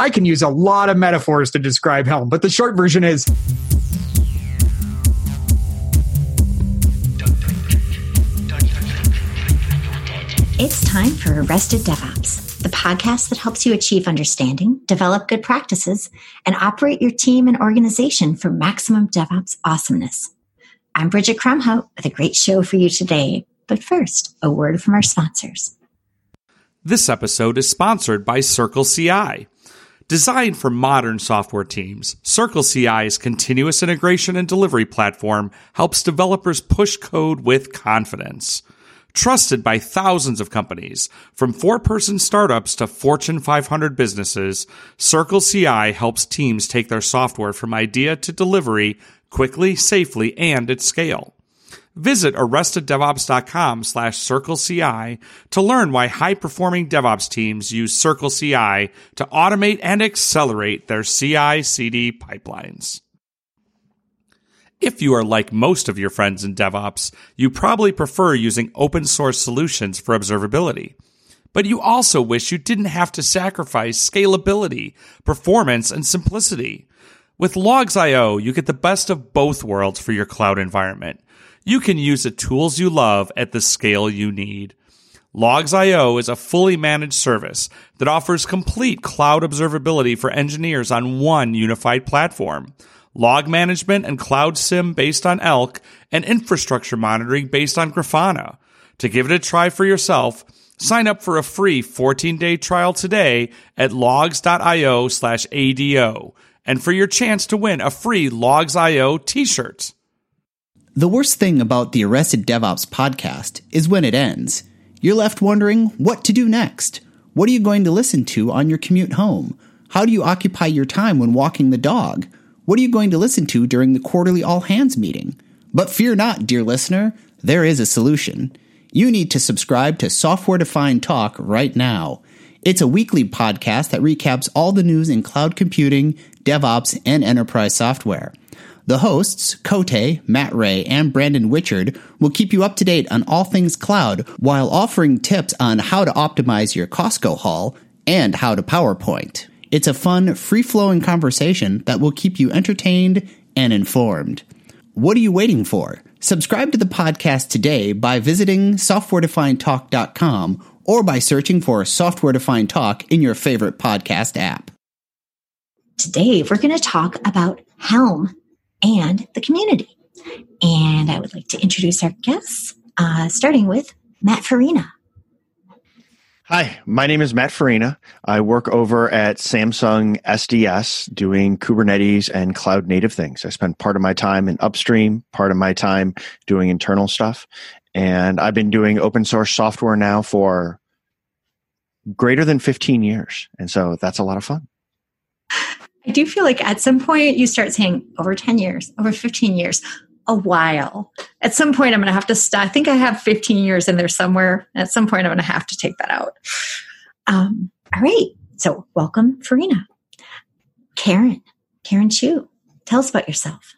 I can use a lot of metaphors to describe Helm, but the short version is It's time for Arrested DevOps, the podcast that helps you achieve understanding, develop good practices, and operate your team and organization for maximum DevOps awesomeness. I'm Bridget Kromhout with a great show for you today. But first, a word from our sponsors. This episode is sponsored by Circle CI. Designed for modern software teams, Circle CI's continuous integration and delivery platform helps developers push code with confidence. Trusted by thousands of companies, from four person startups to Fortune 500 businesses, Circle CI helps teams take their software from idea to delivery quickly, safely, and at scale. Visit arresteddevops.com slash circleci to learn why high performing DevOps teams use CircleCI to automate and accelerate their CI CD pipelines. If you are like most of your friends in DevOps, you probably prefer using open source solutions for observability. But you also wish you didn't have to sacrifice scalability, performance, and simplicity. With Logz.io, you get the best of both worlds for your cloud environment. You can use the tools you love at the scale you need. Logz.io is a fully managed service that offers complete cloud observability for engineers on one unified platform log management and cloud SIEM based on Elk, and infrastructure monitoring based on Grafana. To give it a try for yourself, sign up for a free 14-day trial today at logz.io slash ADO and for your chance to win a free Logz.io t-shirt. The worst thing about the Arrested DevOps podcast is when it ends. You're left wondering what to do next. What are you going to listen to on your commute home? How do you occupy your time when walking the dog? What are you going to listen to during the quarterly all hands meeting? But fear not, dear listener, there is a solution. You need to subscribe to Software Defined Talk right now. It's a weekly podcast that recaps all the news in cloud computing, DevOps, and enterprise software. The hosts, Cote, Matt Ray, and Brandon Whichard, will keep you up to date on all things cloud while offering tips on how to optimize your Costco haul and how to PowerPoint. It's a fun, free flowing conversation that will keep you entertained and informed. What are you waiting for? Subscribe to the podcast today by visiting softwaredefinedtalk.com or by searching for Software Defined Talk in your favorite podcast app. Today, we're going to talk about Helm and the community. And I would like to introduce our guests, uh, starting with Matt Farina. Hi, my name is Matt Farina. I work over at Samsung SDS doing Kubernetes and cloud native things. I spend part of my time in upstream, part of my time doing internal stuff. And I've been doing open source software now for greater than 15 years. And so that's a lot of fun. I do feel like at some point you start saying over 10 years, over 15 years a while. At some point, I'm going to have to. I think I have 15 years in there somewhere. At some point, I'm going to have to take that out. Um, all right. So, welcome, Farina. Karen, Karen Chu, tell us about yourself.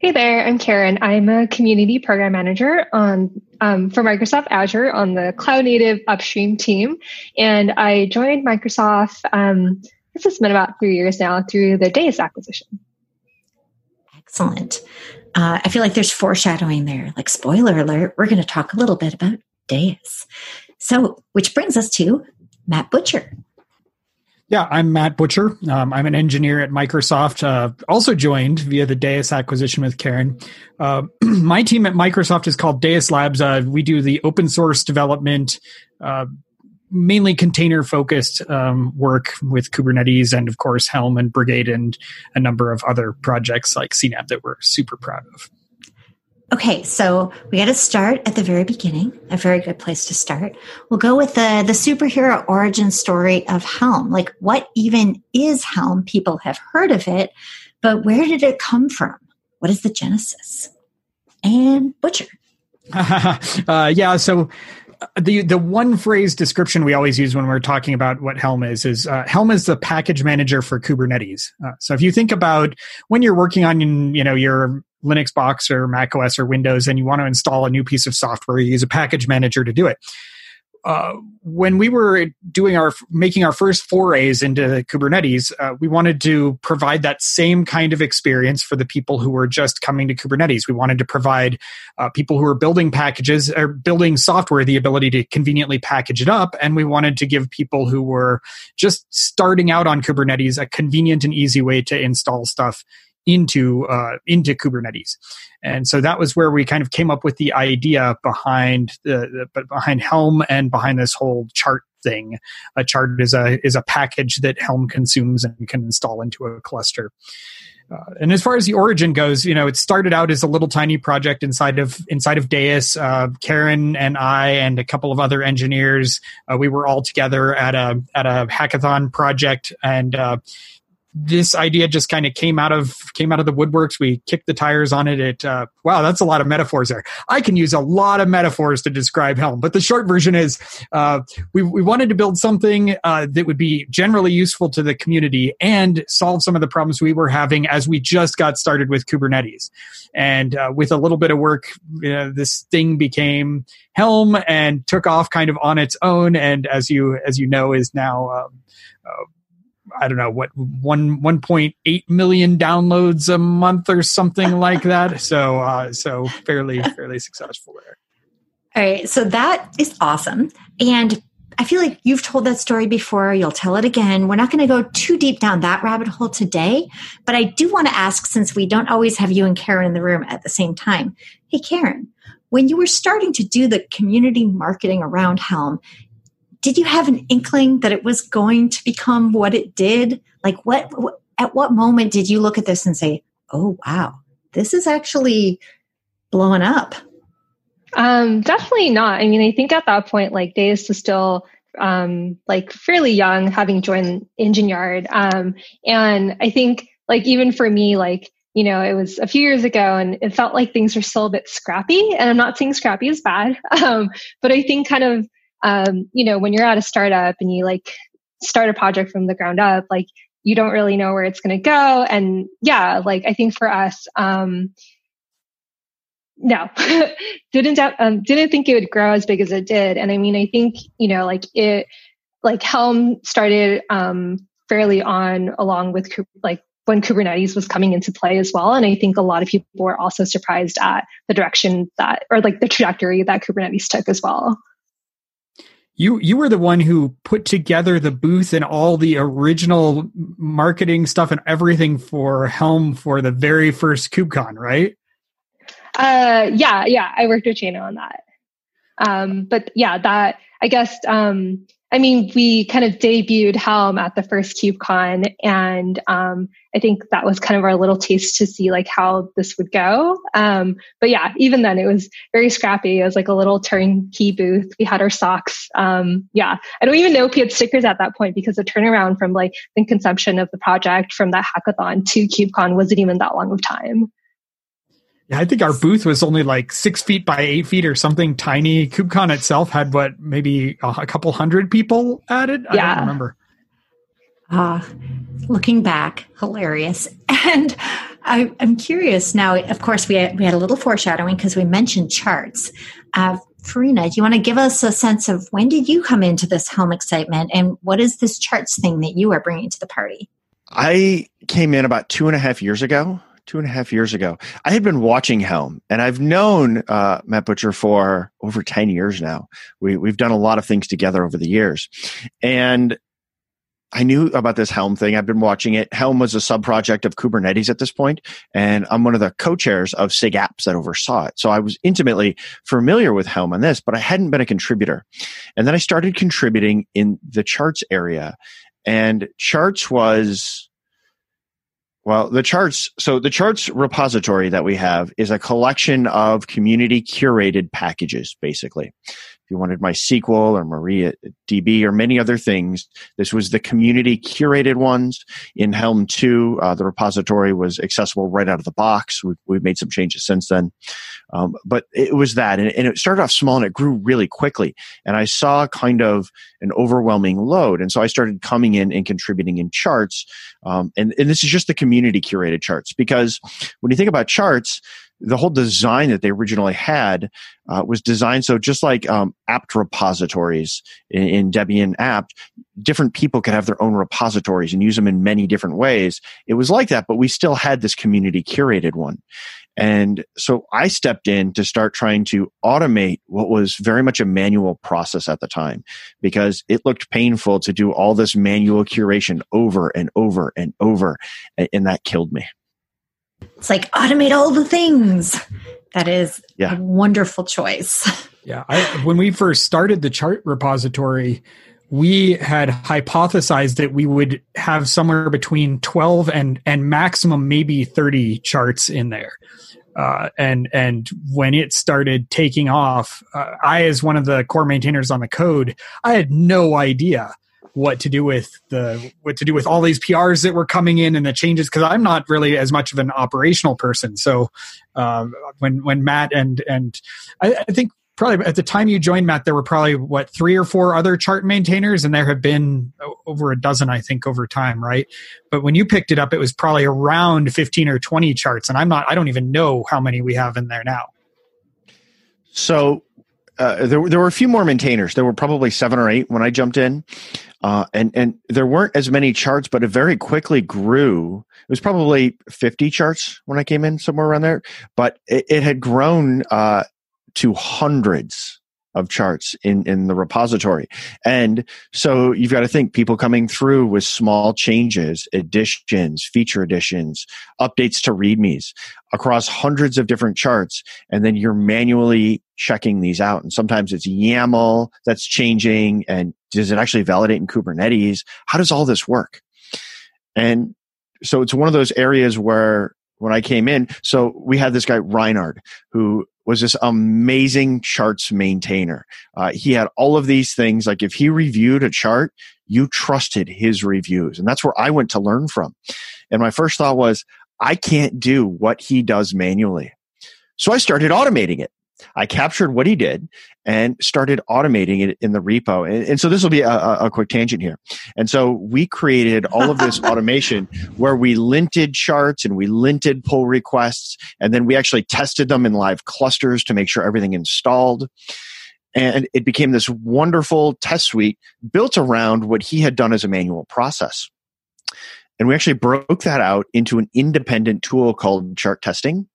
Hey there, I'm Karen. I'm a community program manager on um, for Microsoft Azure on the cloud native upstream team, and I joined Microsoft. Um, this has been about three years now through the Deis acquisition. Excellent uh, I feel like there's foreshadowing there. Like, spoiler alert, we're going to talk a little bit about Deis. So, which brings us to Matt Butcher. Yeah, I'm Matt Butcher. Um, I'm an engineer at Microsoft, uh, also joined via the Deis acquisition with Karen. Uh, my team at Microsoft is called Deis Labs. Uh, we do the open source development, uh, mainly container focused um, work with Kubernetes and, of course, Helm and Brigade and a number of other projects like CNAB that we're super proud of. Okay, so we got to start at the very beginning. A very good place to start. We'll go with the the superhero origin story of Helm. Like, what even is Helm? People have heard of it, but where did it come from? What is the genesis? And Butcher. uh, yeah, so the the one phrase description we always use when we're talking about what Helm is is uh, Helm is the package manager for Kubernetes. Uh, so if you think about when you're working on you know your Linux box or Mac OS or Windows and you want to install a new piece of software, you use a package manager to do it. Uh, when we were doing our making our first forays into Kubernetes, uh, we wanted to provide that same kind of experience for the people who were just coming to Kubernetes. We wanted to provide uh, people who are building packages or building software the ability to conveniently package it up, and we wanted to give people who were just starting out on Kubernetes a convenient and easy way to install stuff into uh, into Kubernetes, and so that was where we kind of came up with the idea behind the, the behind Helm and behind this whole chart thing. A chart is a is a package that Helm consumes and can install into a cluster. Uh, and as far as the origin goes, you know, it started out as a little tiny project inside of inside of Deis. Uh, Karen and I and a couple of other engineers, uh, we were all together at a at a hackathon project, and uh, this idea just kind of came out of came out of the woodworks. We kicked the tires on it. It uh, wow, that's a lot of metaphors there. I can use a lot of metaphors to describe Helm, but the short version is uh, we we wanted to build something uh, that would be generally useful to the community and solve some of the problems we were having as we just got started with Kubernetes. And uh, with a little bit of work, you know, this thing became Helm and took off kind of on its own. And as you as you know, is now um, uh, I don't know what one one point eight million downloads a month or something like that. So uh, so fairly fairly successful there. All right, so that is awesome, and I feel like you've told that story before. You'll tell it again. We're not going to go too deep down that rabbit hole today, but I do want to ask since we don't always have you and Karen in the room at the same time. Hey, Karen, when you were starting to do the community marketing around Helm, did you have an inkling that it was going to become what it did? Like what, what at what moment did you look at this and say, "Oh wow, this is actually blowing up"? Um, definitely not. I mean, I think at that point, like Deis was still um, like fairly young, having joined Engine Yard, um, and I think like even for me, like you know, it was a few years ago, and it felt like things were still a bit scrappy. And I'm not saying scrappy is bad, um, but I think kind of um, you know, when you're at a startup and you like start a project from the ground up, like you don't really know where it's going to go. And yeah, like I think for us, um, no, didn't um, didn't think it would grow as big as it did. And I mean, I think you know, like it, like Helm started um, fairly on along with like when Kubernetes was coming into play as well. And I think a lot of people were also surprised at the direction that, or like the trajectory that Kubernetes took as well. You you were the one who put together the booth and all the original marketing stuff and everything for Helm for the very first KubeCon, right? Uh, yeah, yeah. I worked with Jana on that. Um, but yeah, that I guess um, I mean, we kind of debuted Helm at the first KubeCon, and um, I think that was kind of our little taste to see like how this would go. Um, but yeah, even then, it was very scrappy. It was like a little turnkey booth. We had our socks. Um, yeah, I don't even know if we had stickers at that point because the turnaround from like the conception of the project from that hackathon to KubeCon wasn't even that long of time. Yeah, I think our booth was only like six feet by eight feet or something tiny. KubeCon itself had what, maybe a couple hundred people added? I yeah. don't remember. Ah, uh, looking back, hilarious. And I, am curious now. Of course, we had, we had a little foreshadowing because we mentioned charts. Uh, Farina, do you want to give us a sense of when did you come into this Helm excitement, and what is this charts thing that you are bringing to the party? I came in about two and a half years ago two and a half years ago. I had been watching Helm, and I've known uh, Matt Butcher for over ten years now. We we've done a lot of things together over the years, and I knew about this Helm thing. I've been watching it. Helm was a sub project of Kubernetes at this point, and I'm one of the co-chairs of SIG Apps that oversaw it. So I was intimately familiar with Helm on this, but I hadn't been a contributor. And then I started contributing in the charts area, and charts was well, the charts, so the charts repository that we have is a collection of community curated packages, basically. If you wanted MySQL or MariaDB or many other things, this was the community curated ones. In Helm 2, uh, the repository was accessible right out of the box. We've, we've made some changes since then. Um, but it was that. And, and it started off small and it grew really quickly. And I saw kind of an overwhelming load. And so I started coming in and contributing in charts. Um, and, and this is just the community curated charts because when you think about charts, the whole design that they originally had uh, was designed so just like um, apt repositories in, in Debian apt, different people could have their own repositories and use them in many different ways. It was like that, but we still had this community curated one. And so I stepped in to start trying to automate what was very much a manual process at the time because it looked painful to do all this manual curation over and over and over. And that killed me. It's like automate all the things. That is yeah. a wonderful choice. Yeah. I, when we first started the chart repository, we had hypothesized that we would have somewhere between 12 and and maximum maybe 30 charts in there uh, and and when it started taking off uh, i as one of the core maintainers on the code i had no idea what to do with the what to do with all these prs that were coming in and the changes because i'm not really as much of an operational person so um, when when matt and and I, I think probably at the time you joined Matt, there were probably what three or four other chart maintainers, and there have been over a dozen, I think, over time, right? But when you picked it up, it was probably around fifteen or twenty charts, and I'm not, I don't even know how many we have in there now. So uh, there, there were a few more maintainers. There were probably seven or eight when I jumped in, uh, and and there weren't as many charts, but it very quickly grew. It was probably fifty charts when I came in, somewhere around there. But it, it had grown uh, to hundreds of charts in, in the repository. And so you've got to think people coming through with small changes, additions, feature additions, updates to readmes across hundreds of different charts. And then you're manually checking these out. And sometimes it's YAML that's changing. And does it actually validate in Kubernetes? How does all this work? And so it's one of those areas where when I came in, so we had this guy Reinhard who was this amazing charts maintainer. Uh, he had all of these things. Like if he reviewed a chart, you trusted his reviews. And that's where I went to learn from. And my first thought was, I can't do what he does manually. So I started automating it. I captured what he did and started automating it in the repo. And, and so this will be a, a, quick tangent here. And so we created all of this automation where we linted charts and we linted pull requests. And then we actually tested them in live clusters to make sure everything installed. And it became this wonderful test suite built around what he had done as a manual process. And we actually broke that out into an independent tool called chart testing.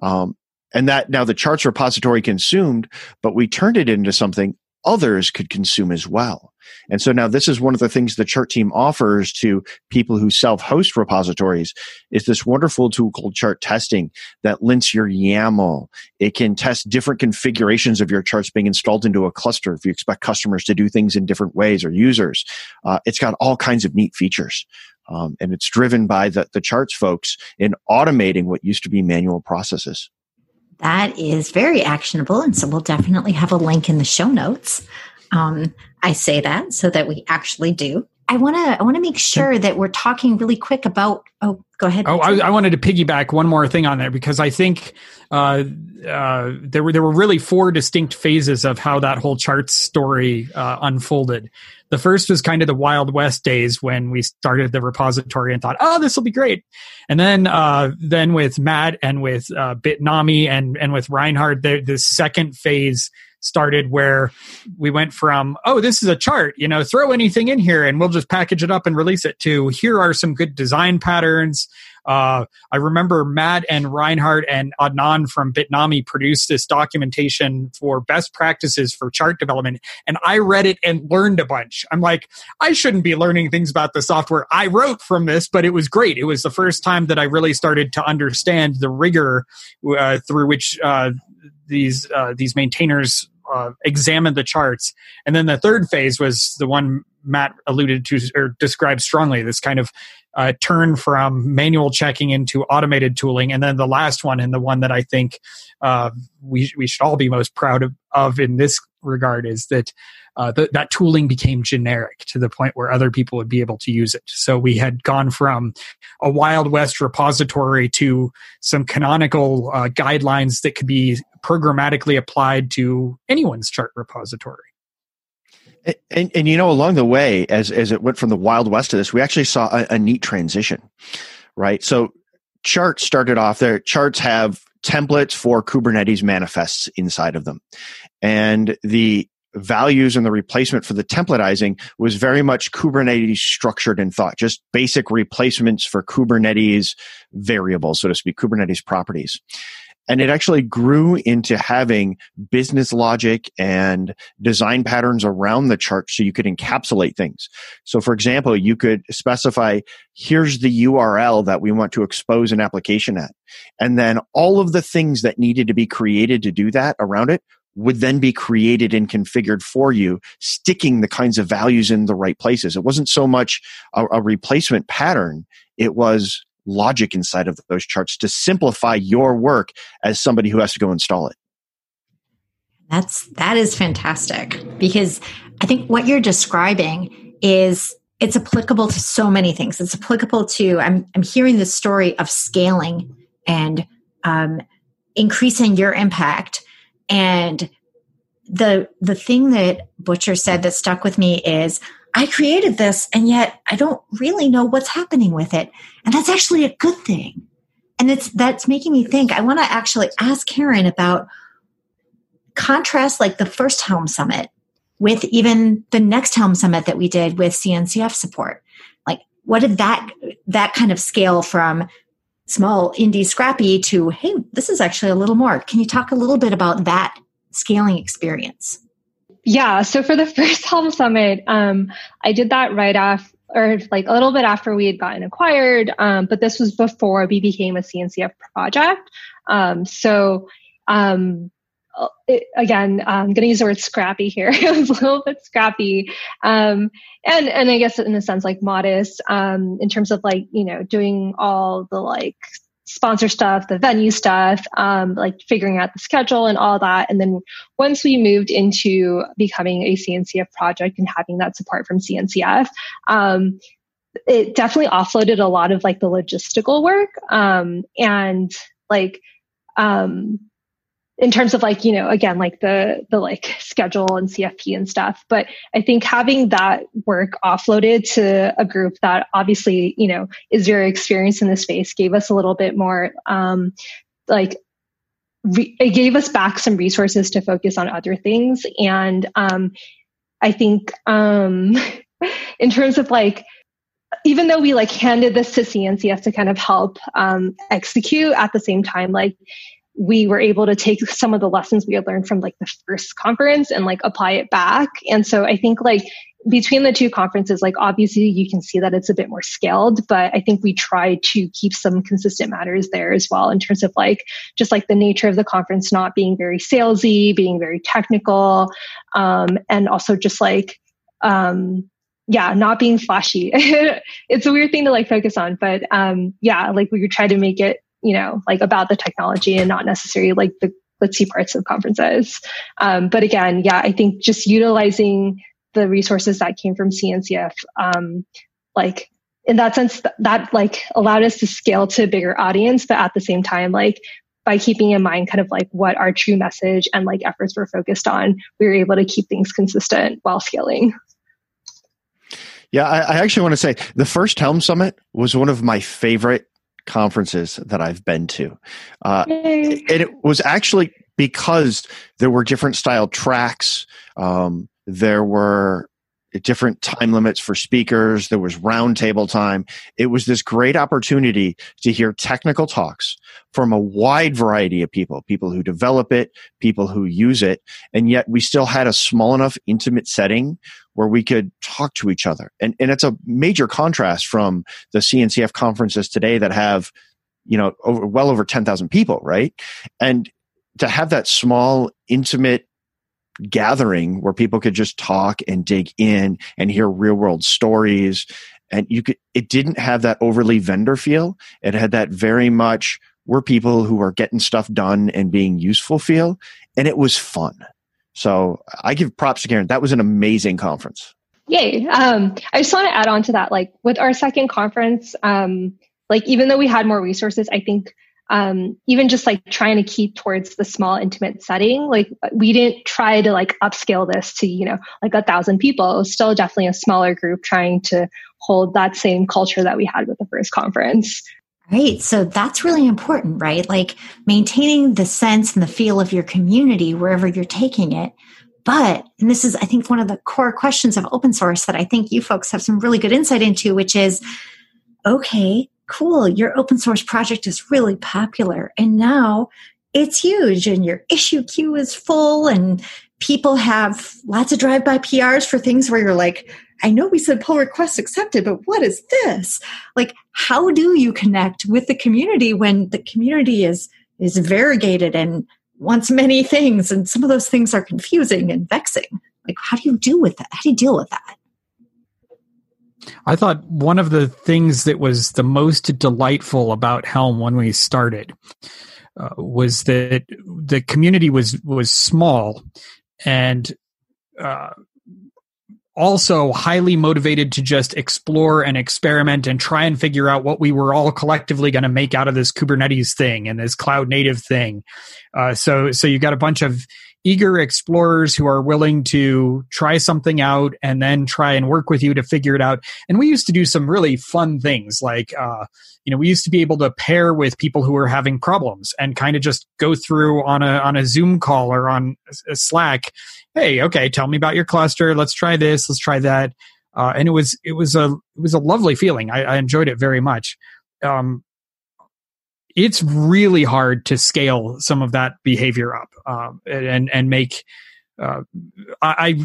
Um, and that now the charts repository consumed, but we turned it into something others could consume as well. And so now this is one of the things the chart team offers to people who self-host repositories is this wonderful tool called chart testing that lints your YAML. It can test different configurations of your charts being installed into a cluster if you expect customers to do things in different ways or users. Uh, it's got all kinds of neat features. Um, and it's driven by the, the charts folks in automating what used to be manual processes. That is very actionable. And so we'll definitely have a link in the show notes. Um, I say that so that we actually do. I want to I want to make sure that we're talking really quick about. Oh, go ahead. Oh, I, I, wanted to piggyback one more thing on there because I think uh, uh, there were there were really four distinct phases of how that whole chart story uh, unfolded. The first was kind of the Wild West days when we started the repository and thought, "Oh, this will be great," and then uh, then with Matt and with uh, Bitnami and and with Reinhard, the, the second phase started where we went from oh this is a chart you know throw anything in here and we'll just package it up and release it to here are some good design patterns uh, I remember Matt and Reinhard and Adnan from Bitnami produced this documentation for best practices for chart development, and I read it and learned a bunch. I'm like, I shouldn't be learning things about the software I wrote from this, but it was great. It was the first time that I really started to understand the rigor uh, through which uh, these uh, these maintainers uh, examine the charts. And then the third phase was the one Matt alluded to or described strongly this kind of uh, turn from manual checking into automated tooling. And then the last one, and the one that I think uh, we, we should all be most proud of, of in this regard, is that uh, th- that tooling became generic to the point where other people would be able to use it. So we had gone from a Wild West repository to some canonical uh, guidelines that could be programmatically applied to anyone's chart repository. And, and, and, you know, along the way, as as it went from the Wild West to this, we actually saw a, a neat transition, right? So charts started off there. Charts have templates for Kubernetes manifests inside of them. And the values and the replacement for the templatizing was very much Kubernetes structured in thought, just basic replacements for Kubernetes variables, so to speak, Kubernetes properties. And it actually grew into having business logic and design patterns around the chart so you could encapsulate things. So, for example, you could specify here's the URL that we want to expose an application at. And then all of the things that needed to be created to do that around it would then be created and configured for you, sticking the kinds of values in the right places. It wasn't so much a, a replacement pattern. It was logic inside of those charts to simplify your work as somebody who has to go install it. That's that is fantastic because I think what you're describing is it's applicable to so many things. It's applicable to I'm I'm hearing the story of scaling and um, increasing your impact and the the thing that Butcher said that stuck with me is I created this and yet I don't really know what's happening with it. And that's actually a good thing. And it's that's making me think I want to actually ask Karen about contrast like the first Helm Summit with even the next Helm Summit that we did with CNCF support. Like what did that that kind of scale from small indie scrappy to hey, this is actually a little more. Can you talk a little bit about that scaling experience? Yeah. So for the first Helm Summit, um, I did that right after, or like a little bit after we had gotten acquired. Um, but this was before we became a CNCF project. Um, so, um, it, again, I'm going to use the word scrappy here. it was a little bit scrappy. Um, and, and I guess in a sense, like modest, um, in terms of like, you know, doing all the like sponsor stuff, the venue stuff, um, like figuring out the schedule and all that. And then once we moved into becoming a CNCF project and having that support from CNCF, um, it definitely offloaded a lot of like the logistical work um, and like um, in terms of like you know again like the the like schedule and cfp and stuff. But i think having that work offloaded to a group that obviously you know is very experienced in the space gave us a little bit more um like re- it gave us back some resources to focus on other things. And um i think um in terms of like even though we like handed this to CNCF to kind of help um, execute at the same time, like we were able to take some of the lessons we had learned from like the first conference and like apply it back. And so I think like between the two conferences, like obviously you can see that it's a bit more scaled, but I think we try to keep some consistent matters there as well in terms of like just like the nature of the conference not being very salesy, being very technical, um, and also just like um, yeah, not being flashy. it's a weird thing to like focus on, but um, yeah, like we try to make it you know, like about the technology and not necessarily like the glitzy parts of conferences. Um, but again, yeah, I think just utilizing the resources that came from CNCF, um, like in that sense, that, that like allowed us to scale to a bigger audience, but at the same time, like by keeping in mind kind of like what our true message and like efforts were focused on, we were able to keep things consistent while scaling. Yeah, I, I actually want to say the first Helm Summit was one of my favorite conferences that I've been to. Uh, and it was actually because there were different style tracks. Um, there were different time limits for speakers. There was roundtable time. It was this great opportunity to hear technical talks from a wide variety of people, people who develop it, people who use it. And yet we still had a small enough intimate setting where we could talk to each other. And, and it's a major contrast from the CNCF conferences today that have, you know, over, well over 10,000 people, right? And to have that small, intimate gathering where people could just talk and dig in and hear real world stories. And you could it didn't have that overly vendor feel. It had that very much we're people who are getting stuff done and being useful feel. And it was fun. So i give props to karen. That was an amazing conference. Yay. Um, i just want to add on to that like with our second conference um, like even though we had more resources i think um, even just like trying to keep towards the small intimate setting like we didn't try to like upscale this to you know like a thousand people it was still definitely a smaller group trying to hold that same culture that we had with the first conference Right. So that's really important, right? Like maintaining the sense and the feel of your community wherever you're taking it. But, and this is, I think, one of the core questions of open source that I think you folks have some really good insight into, which is okay, cool, your open source project is really popular. And now it's huge and your issue queue is full and people have lots of drive by PRs for things where you're like, I know we said pull requests accepted, but what is this? Like, how do you connect with the community when the community is is variegated and wants many things, and some of those things are confusing and vexing? Like, how do you deal with that? How do you deal with that? I thought one of the things that was the most delightful about Helm when we started uh, was that the community was was small and uh, also highly motivated to just explore and experiment and try and figure out what we were all collectively going to make out of this Kubernetes thing and this cloud native thing. Uh, so, so you got a bunch of eager explorers who are willing to try something out and then try and work with you to figure it out. And we used to do some really fun things like, uh, you know, we used to be able to pair with people who were having problems and kind of just go through on a on a Zoom call or on a Slack. Hey, okay, tell me about your cluster. Let's try this. Let's try that. Uh, and it was it was a it was a lovely feeling. I, I enjoyed it very much. Um, it's really hard to scale some of that behavior up um, and and make. Uh, I, I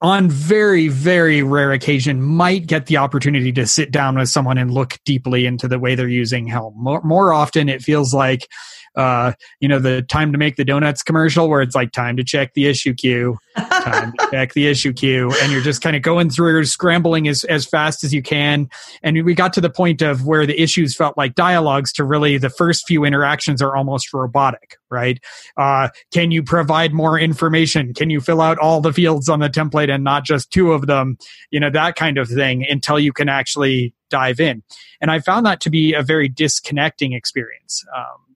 on very very rare occasion might get the opportunity to sit down with someone and look deeply into the way they're using helm more, more often it feels like uh, you know, the time to make the donuts commercial where it's like time to check the issue queue, time to check the issue queue. And you're just kind of going through scrambling as, as fast as you can. And we got to the point of where the issues felt like dialogues to really the first few interactions are almost robotic, right? Uh, can you provide more information? Can you fill out all the fields on the template and not just two of them? You know, that kind of thing until you can actually dive in. And I found that to be a very disconnecting experience. Um,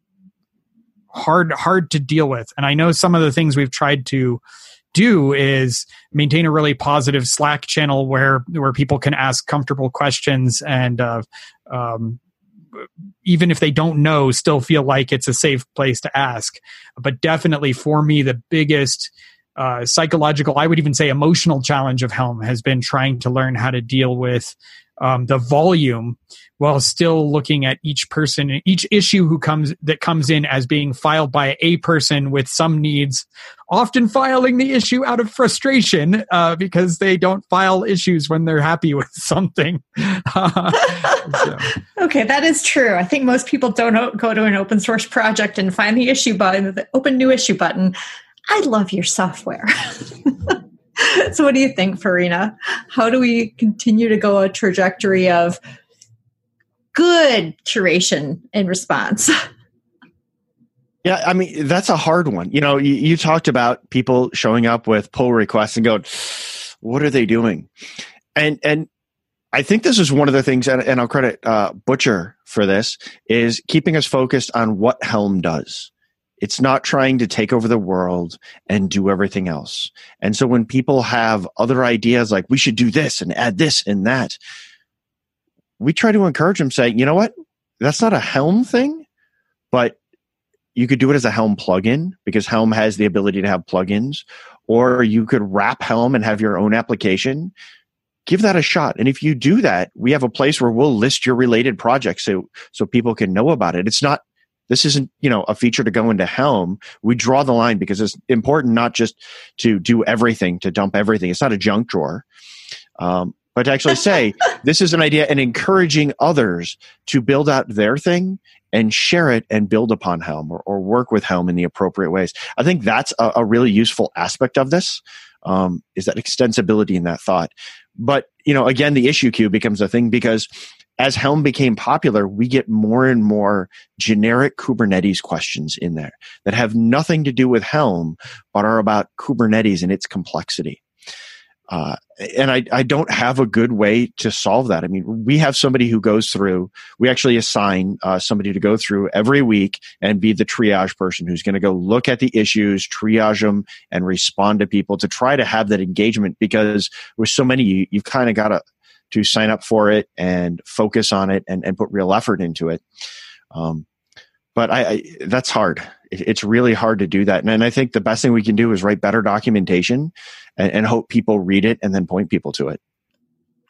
hard hard to deal with. And I know some of the things we've tried to do is maintain a really positive Slack channel where where people can ask comfortable questions and uh, um, even if they don't know, still feel like it's a safe place to ask. But definitely for me, the biggest uh, psychological, I would even say emotional challenge of Helm has been trying to learn how to deal with um, the volume while still looking at each person each issue who comes that comes in as being filed by a person with some needs often filing the issue out of frustration uh, because they don't file issues when they're happy with something. So. okay that is true. I think most people don't go to an open source project and find the issue button the open new issue button i love your software so what do you think farina how do we continue to go a trajectory of good curation and response. Yeah, I mean that's a hard one. You know, you, you, talked about people showing up with pull requests and going, "What are they doing?" And and I think this is one of the things, and, I'll credit uh, Butcher for this, is keeping us focused on what Helm does. It's not trying to take over the world and do everything else. And so when people have other ideas like we should do this and add this and that, we try to encourage them saying, you know what? That's not a Helm thing, but you could do it as a Helm plugin because Helm has the ability to have plugins, or you could wrap Helm and have your own application. Give that a shot. And if you do that, we have a place where we'll list your related projects so, so people can know about it. It's not, this isn't, you know, a feature to go into Helm. We draw the line because it's important not just to do everything, to dump everything. It's not a junk drawer. Um, but to actually say this is an idea and encouraging others to build out their thing and share it and build upon Helm or, or work with Helm in the appropriate ways. I think that's a, a really useful aspect of this. Um, is that extensibility in that thought? But you know, again, the issue queue becomes a thing because as Helm became popular, we get more and more generic Kubernetes questions in there that have nothing to do with Helm, but are about Kubernetes and its complexity. Uh, and I, I don't have a good way to solve that. I mean, we have somebody who goes through, we actually assign uh, somebody to go through every week and be the triage person who's going to go look at the issues, triage them, and respond to people to try to have that engagement because with so many, you, you've kind of got to to sign up for it and focus on it and, and put real effort into it. Um, but I, I, that's hard. It's really hard to do that. And, and, I think the best thing we can do is write better documentation and, and hope people read it and then point people to it.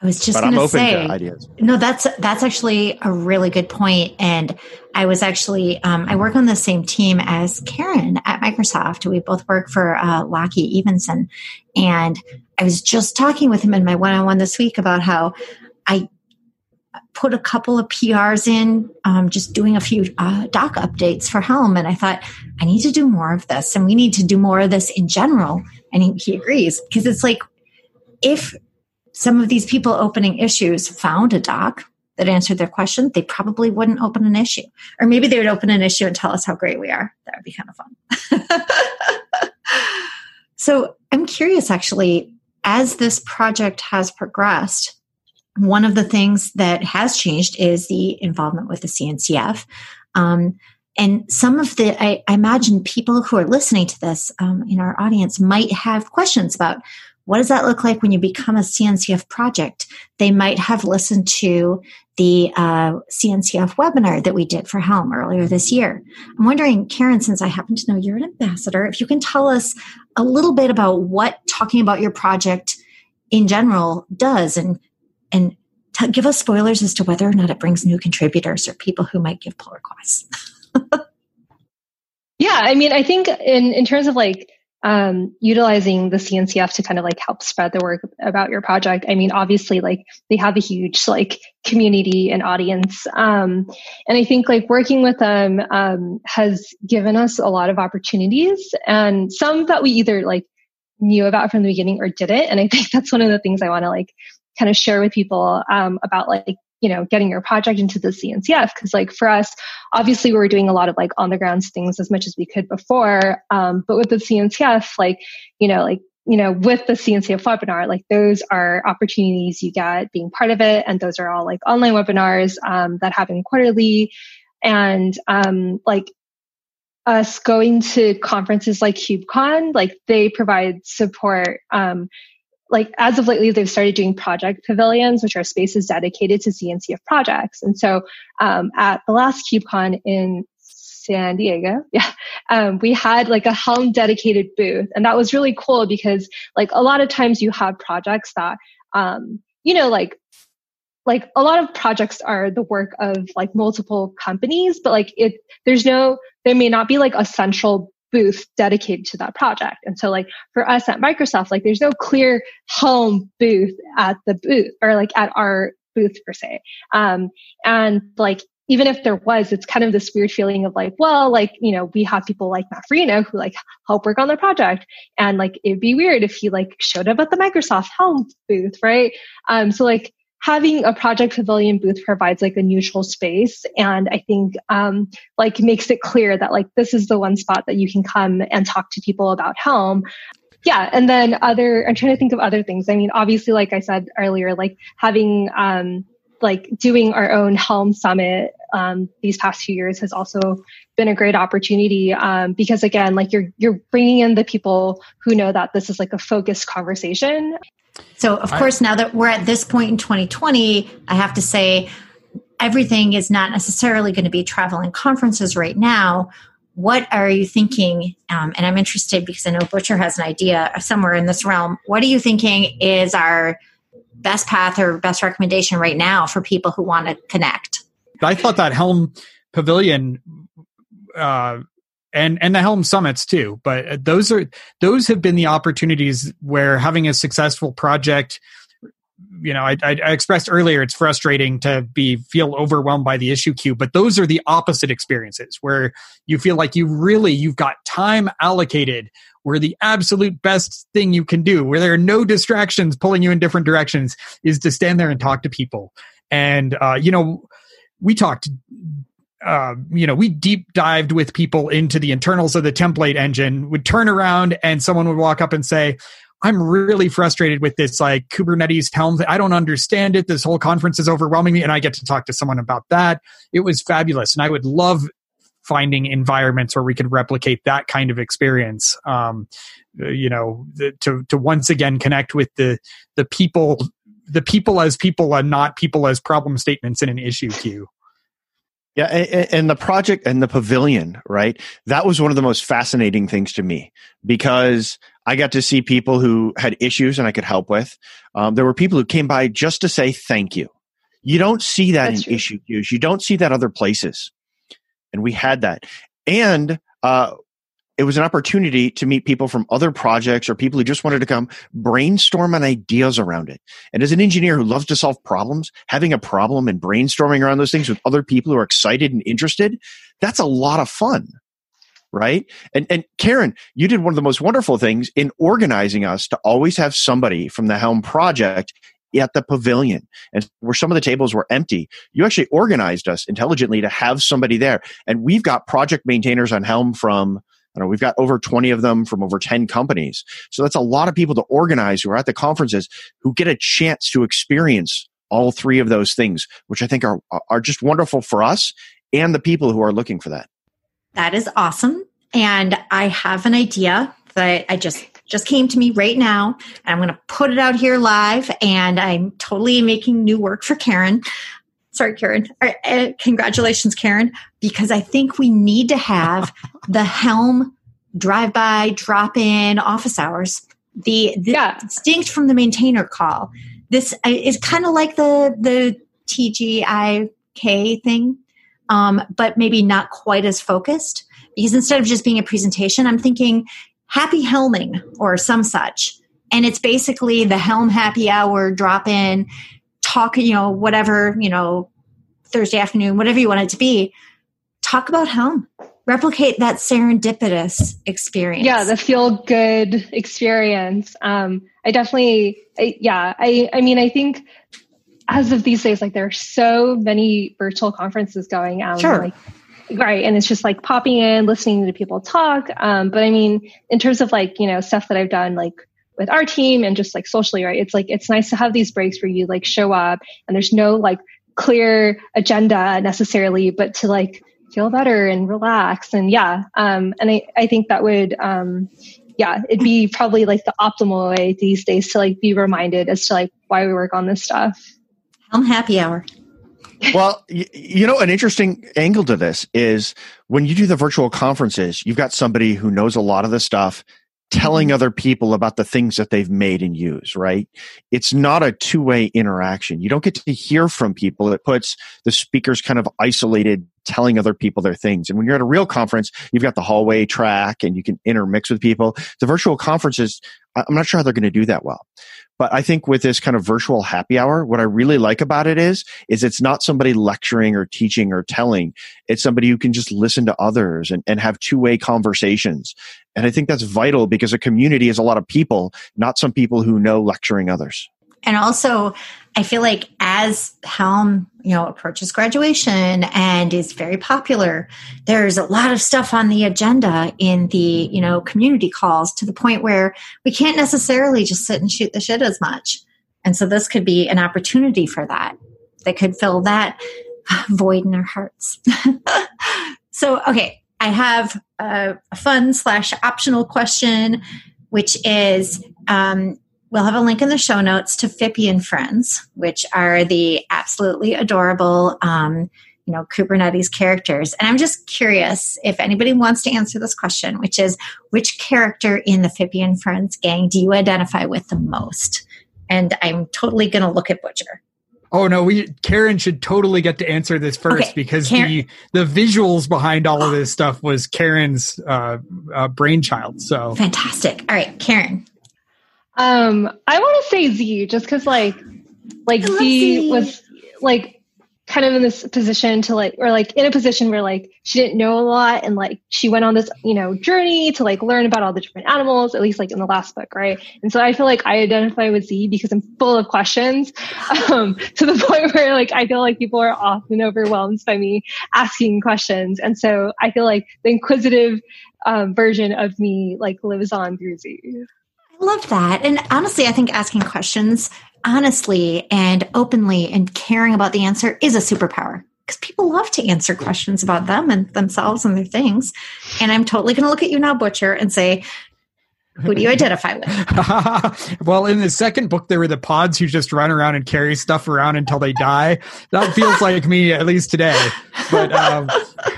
I was just going to say, no, that's that's actually a really good point. And I was actually um, I work on the same team as Karen at Microsoft. We both work for uh, Lachie Evenson, and I was just talking with him in my one-on-one this week about how I put a couple of PRs in, um, just doing a few uh, doc updates for Helm, and I thought I need to do more of this, and we need to do more of this in general. And he, he agrees because it's like if some of these people opening issues found a doc that answered their question, they probably wouldn't open an issue. Or maybe they would open an issue and tell us how great we are. That would be kind of fun. so I'm curious actually, as this project has progressed, one of the things that has changed is the involvement with the CNCF. Um, and some of the, I, I, imagine people who are listening to this um, in our audience might have questions about what does that look like when you become a CNCF project? They might have listened to the uh, CNCF webinar that we did for Helm earlier this year. I'm wondering, Karen, since I happen to know you're an ambassador, if you can tell us a little bit about what talking about your project in general does and and t- give us spoilers as to whether or not it brings new contributors or people who might give pull requests. yeah, I mean, I think in in terms of like um, utilizing the CNCF to kind of like help spread the word about your project. I mean, obviously, like they have a huge like community and audience, um, and I think like working with them um, has given us a lot of opportunities, and some that we either like knew about from the beginning or didn't. And I think that's one of the things I want to like kind of share with people um, about like you know getting your project into the cncf because like for us obviously we were doing a lot of like on the ground things as much as we could before um, but with the cncf like you know like you know with the cncf webinar like those are opportunities you get being part of it and those are all like online webinars um, that happen quarterly. And um, like us going to conferences like KubeCon, like they provide support um, like as of lately, they've started doing project pavilions, which are spaces dedicated to CNCF projects. And so um, at the last KubeCon in San Diego, yeah, um, we had like a Helm dedicated booth, and that was really cool because like a lot of times you have projects that um, you know like like a lot of projects are the work of like multiple companies but like it there's no there may not be like a central booth dedicated to that project. And so like for us at Microsoft, like there's no clear home booth at the booth or like at our booth per se. Um, and like even if there was, it's kind of this weird feeling of like, well, like, you know, we have people like Matt Farina who like help work on the project. And like, it'd be weird if he like showed up at the Microsoft Helm booth, right? Um, so like, having a project pavilion booth provides like a neutral space and i think um, like makes it clear that like this is the one spot that you can come and talk to people about helm. Yeah and then other i'm trying to think of other things. I mean obviously like i said earlier like having um, like doing our own helm summit um, these past few years has also been a great opportunity um, because again like you're you're bringing in the people who know that this is like a focused conversation so, of I, course, now that we're at this point in 2020, I have to say everything is not necessarily going to be traveling conferences right now. What are you thinking? Um, and I'm interested because I know Butcher has an idea somewhere in this realm. What are you thinking is our best path or best recommendation right now for people who want to connect? I thought that Helm Pavilion uh, and and the Helm summits too. But those are those have been the opportunities where having a successful project. You know, I, I expressed earlier it's frustrating to be feel overwhelmed by the issue queue, but those are the opposite experiences where you feel like you really you've got time allocated where the absolute best thing you can do, where there are no distractions pulling you in different directions, is to stand there and talk to people. And uh, you know, we talked uh, you know, we deep dived with people into the internals of the template engine, would turn around and someone would walk up and say, I'm really frustrated with this like Kubernetes Helm. I don't understand it. This whole conference is overwhelming me. And I get to talk to someone about that. It was fabulous. And I would love finding environments where we could replicate that kind of experience. Um, you know, the, to, to once again connect with the, the people the people as people and not people as problem statements in an issue queue. Yeah, and, and, the project and the pavilion, right? That was one of the most fascinating things to me because I got to see people who had issues and I could help with. Um, there were people who came by just to say thank you. You don't see that That's in true. issue queues. You don't see that other places, and we had that. And uh, it was an opportunity to meet people from other projects or people who just wanted to come brainstorm on ideas around it. And as an engineer who loves to solve problems, having a problem and brainstorming around those things with other people who are excited and interested, that's a lot of fun. Right. And, and Karen, you did one of the most wonderful things in organizing us to always have somebody from the Helm project at the pavilion and where some of the tables were empty you actually organized us intelligently to have somebody there and we've got project maintainers on helm from I know we've got over 20 of them from over 10 companies. So that's a lot of people to organize who are at the conferences who get a chance to experience all three of those things, which I think are, are just wonderful for us and the people who are looking for that. That is awesome. And I have an idea that I just just came to me right now and I'm going to put it out here live and I'm totally making new work for Karen sorry, Karen. Uh, congratulations, Karen, because I think we need to have the Helm drive by, drop in office hours. The, the yeah. distinct from the maintainer call. This uh, is kind of like the the TGIK thing, um, but maybe not quite as focused. Because instead of just being a presentation, I'm thinking happy helming or some such. And it's basically the Helm happy hour drop in talk, you know, whatever, you know, Thursday afternoon, whatever you want it to be, talk about Helm. Replicate that serendipitous experience. Yeah, the feel good experience. Um, I definitely, I, yeah, I, I mean, I think as of these days, like there are so many virtual conferences going on. Sure. Like, right and it's just like popping in listening to people talk um, but i mean in terms of like you know stuff that i've done like with our team and just like socially, right? It's like it's nice to have these breaks where you like show up and there's no like clear agenda necessarily, but to like feel better and relax. And yeah, um, and I, I think that would, um, yeah, it'd be probably like the optimal way these days to like be reminded as to like why we work on this stuff. I'm happy hour. Well, you, you know, an interesting angle to this is when you do the virtual conferences, you've got somebody who knows a lot of the stuff telling mm-hmm. other people about the things that they've made and use, right? It's not a two way interaction. You don't get to hear from people. It puts the speakers kind of isolated, telling other people their things. And when you're at a real conference, you've got the hallway track and you can intermix with people. The virtual conferences, I'm not sure how they're going to do that well. But I think with this kind of virtual happy hour, what I really like about it is, is it's not somebody lecturing or teaching or telling. It's somebody who can just listen to others and, and have two way conversations. And I think that's vital because a community is a lot of people, not some people who know lecturing others. And also, I feel like as Helm, you know, approaches graduation and is very popular, there's a lot of stuff on the agenda in the, you know, community calls to the point where we can't necessarily just sit and shoot the shit as much. And so this could be an opportunity for that. That could fill that void in our hearts. so, okay, I have a, fun slash optional question, which is um, we'll have a link in the show notes to Phippy and Friends, which are the absolutely adorable, um, you know, Kubernetes characters. And I'm just curious if anybody wants to answer this question, which is which character in the Phippy and Friends gang do you identify with the most? And I'm totally going to look at Butcher. Oh no, we Karen should totally get to answer this first okay. because Karen. the the visuals behind all of this stuff was Karen's uh, uh, brainchild. So fantastic! All right, Karen. Um, I want to say Z just because like like Z, Z. was like kind of in this position to like or like in a position where like she didn't know a lot and like she went on this you know journey to like learn about all the different animals at least like in the last book right? And so i feel like i identify with z because i'm full of questions um, to the point where like i feel like people are often overwhelmed by me asking questions. And so i feel like the inquisitive um, version of me like lives on through z I love that. And honestly, I think asking questions honestly and openly and caring about the answer is a superpower because people love to answer questions about them and themselves and their things. And I'm totally going to look at you now, Butcher, and say, Who do you identify with? well, in the second book, there were the pods who just run around and carry stuff around until they die. That feels like me, at least today. But um,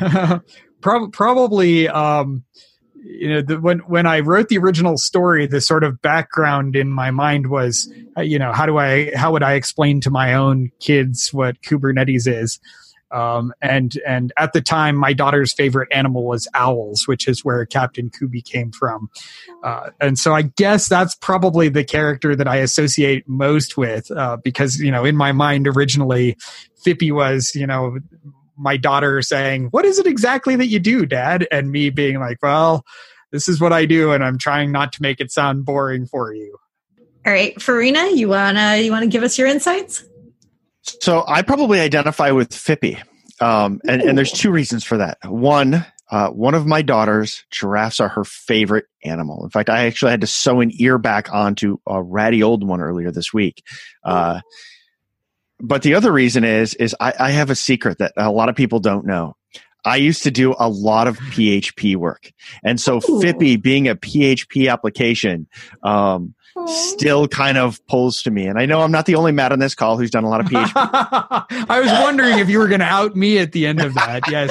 prob- probably, um, you know, the, when when I wrote the original story, the sort of background in my mind was, uh, you know, how do I, how would I explain to my own kids what Kubernetes is? Um, and and at the time, my daughter's favorite animal was owls, which is where Captain Kubi came from. Uh, and so I guess that's probably the character that I associate most with, uh, because you know, in my mind originally, Phippy was you know my daughter saying, "What is it exactly that you do, Dad?" and me being like, "Well, this is what I do, and I'm trying not to make it sound boring for you." All right, Farina, you wanna you wanna give us your insights? So I probably identify with Phippy, Um, and, and there's two reasons for that. One, uh, one of my daughters, giraffes are her favorite animal. In fact, I actually had to sew an ear back onto a ratty old one earlier this week. Uh, but the other reason is, is I, I have a secret that a lot of people don't know. I used to do a lot of PHP work. And so Ooh. Phippy being a PHP application, um, still kind of pulls to me. And I know I'm not the only Matt on this call who's done a lot of PHP. I was wondering if you were going to out me at the end of that. Yes.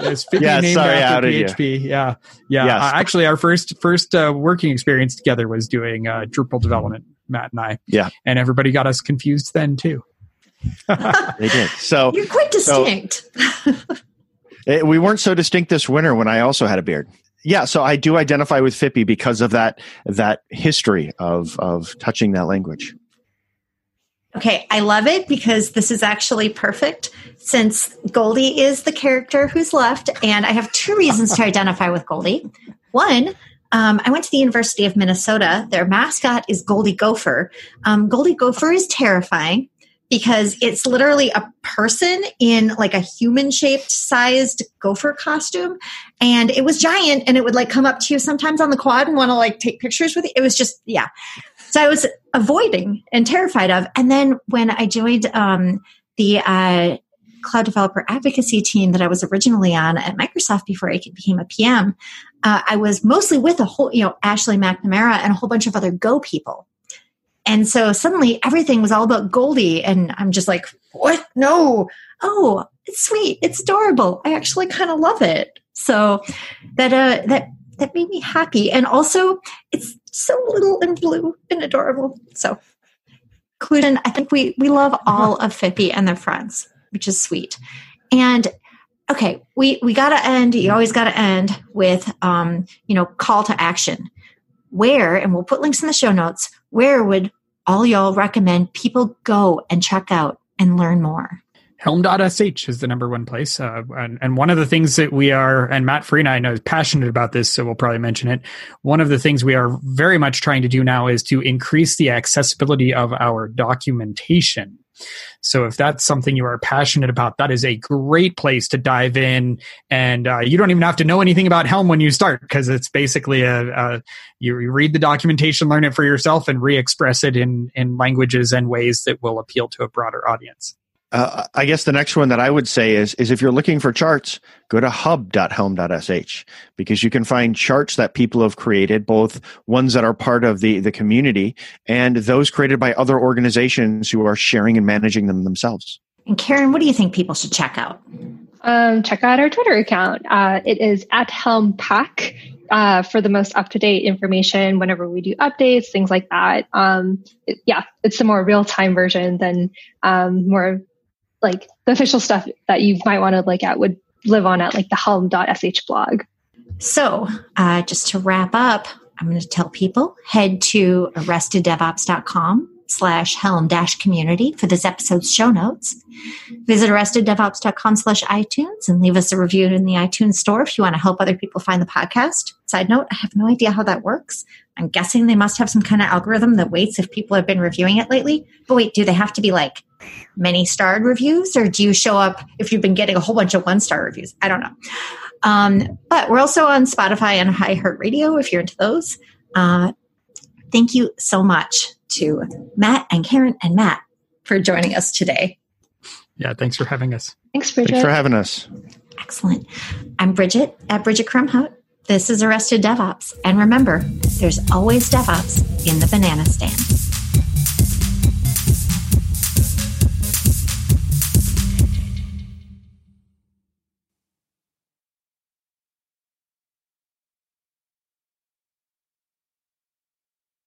Yes, Yeah, named sorry, after outed you. PHP. Yeah, yeah. Yes. Uh, actually, our first first uh, working experience together was doing uh, Drupal development. Matt and I. Yeah. and everybody got us confused then too. They did. So You're quite So- distinct. Eh, we weren't so distinct this winter when I also had a beard. Yeah, so I do identify with Phippy because of that that history of of touching that language. Okay, I love it because this is actually perfect since Goldie is the character who's left, and I have two reasons to identify with Goldie. One, um, I went to the University of Minnesota. Their mascot is Goldie Gopher. Um, Goldie Gopher is terrifying because it's literally a person in like a human shaped sized gopher costume. And it was giant and it would like come up to you sometimes on the quad and want to like take pictures with you. It was just, yeah. So I was avoiding and terrified of. And then when I joined um, the uh, cloud developer advocacy team that I was originally on at Microsoft before I became a PM, uh, I was mostly with a whole, you know, Ashley McNamara and a whole bunch of other Go people. And so suddenly everything was all about Goldie. And I'm just like, what? No. Oh, it's sweet. It's adorable. I actually kind of love it. So that, uh, that, that made me happy. And also it's so little and blue and adorable. So conclusion, I think we, we love all of Phippy and their friends, which is sweet. And okay, we, we got to end, you always got to end with, um, you know, call to action. Where, and we'll put links in the show notes, where would all y'all recommend people go and check out and learn more? Helm.sh is the number one place. Uh, and, and one of the things that we are, and Matt Free and I know, is passionate about this, so we'll probably mention it. One of the things we are very much trying to do now is to increase the accessibility of our documentation. So if that's something you are passionate about, that is a great place to dive in. And uh, you don't even have to know anything about Helm when you start because it's basically a, a you read the documentation, learn it for yourself, and re-express it in in languages and ways that will appeal to a broader audience. Uh, I guess the next one that I would say is is if you're looking for charts, go to hub.helm.sh because you can find charts that people have created, both ones that are part of the the community and those created by other organizations who are sharing and managing them themselves. And Karen, what do you think people should check out? Um, check out our Twitter account. Uh, it is at Helm Pack uh, for the most up to date information whenever we do updates, things like that. Um, it- yeah, it's a more real time version than um, more like the official stuff that you might want to look at would live on at like the helm.sh blog. So, uh, just to wrap up, I'm going to tell people head to arresteddevops.com slash helm dash community for this episode's show notes. Visit arresteddevops.com slash iTunes and leave us a review in the iTunes store if you want to help other people find the podcast. Side note, I have no idea how that works. I'm guessing they must have some kind of algorithm that waits if people have been reviewing it lately. But wait, do they have to be like many starred reviews or do you show up if you've been getting a whole bunch of one star reviews? I don't know. Um, but we're also on Spotify and iHeartRadio if you're into those. Uh, thank you so much to Matt and Karen and Matt for joining us today. Yeah, thanks for having us. Thanks, Bridget. Thanks for having us. Excellent. I'm Bridget at Bridget Kromhout. This is Arrested DevOps. And remember, there's always DevOps in the banana stand.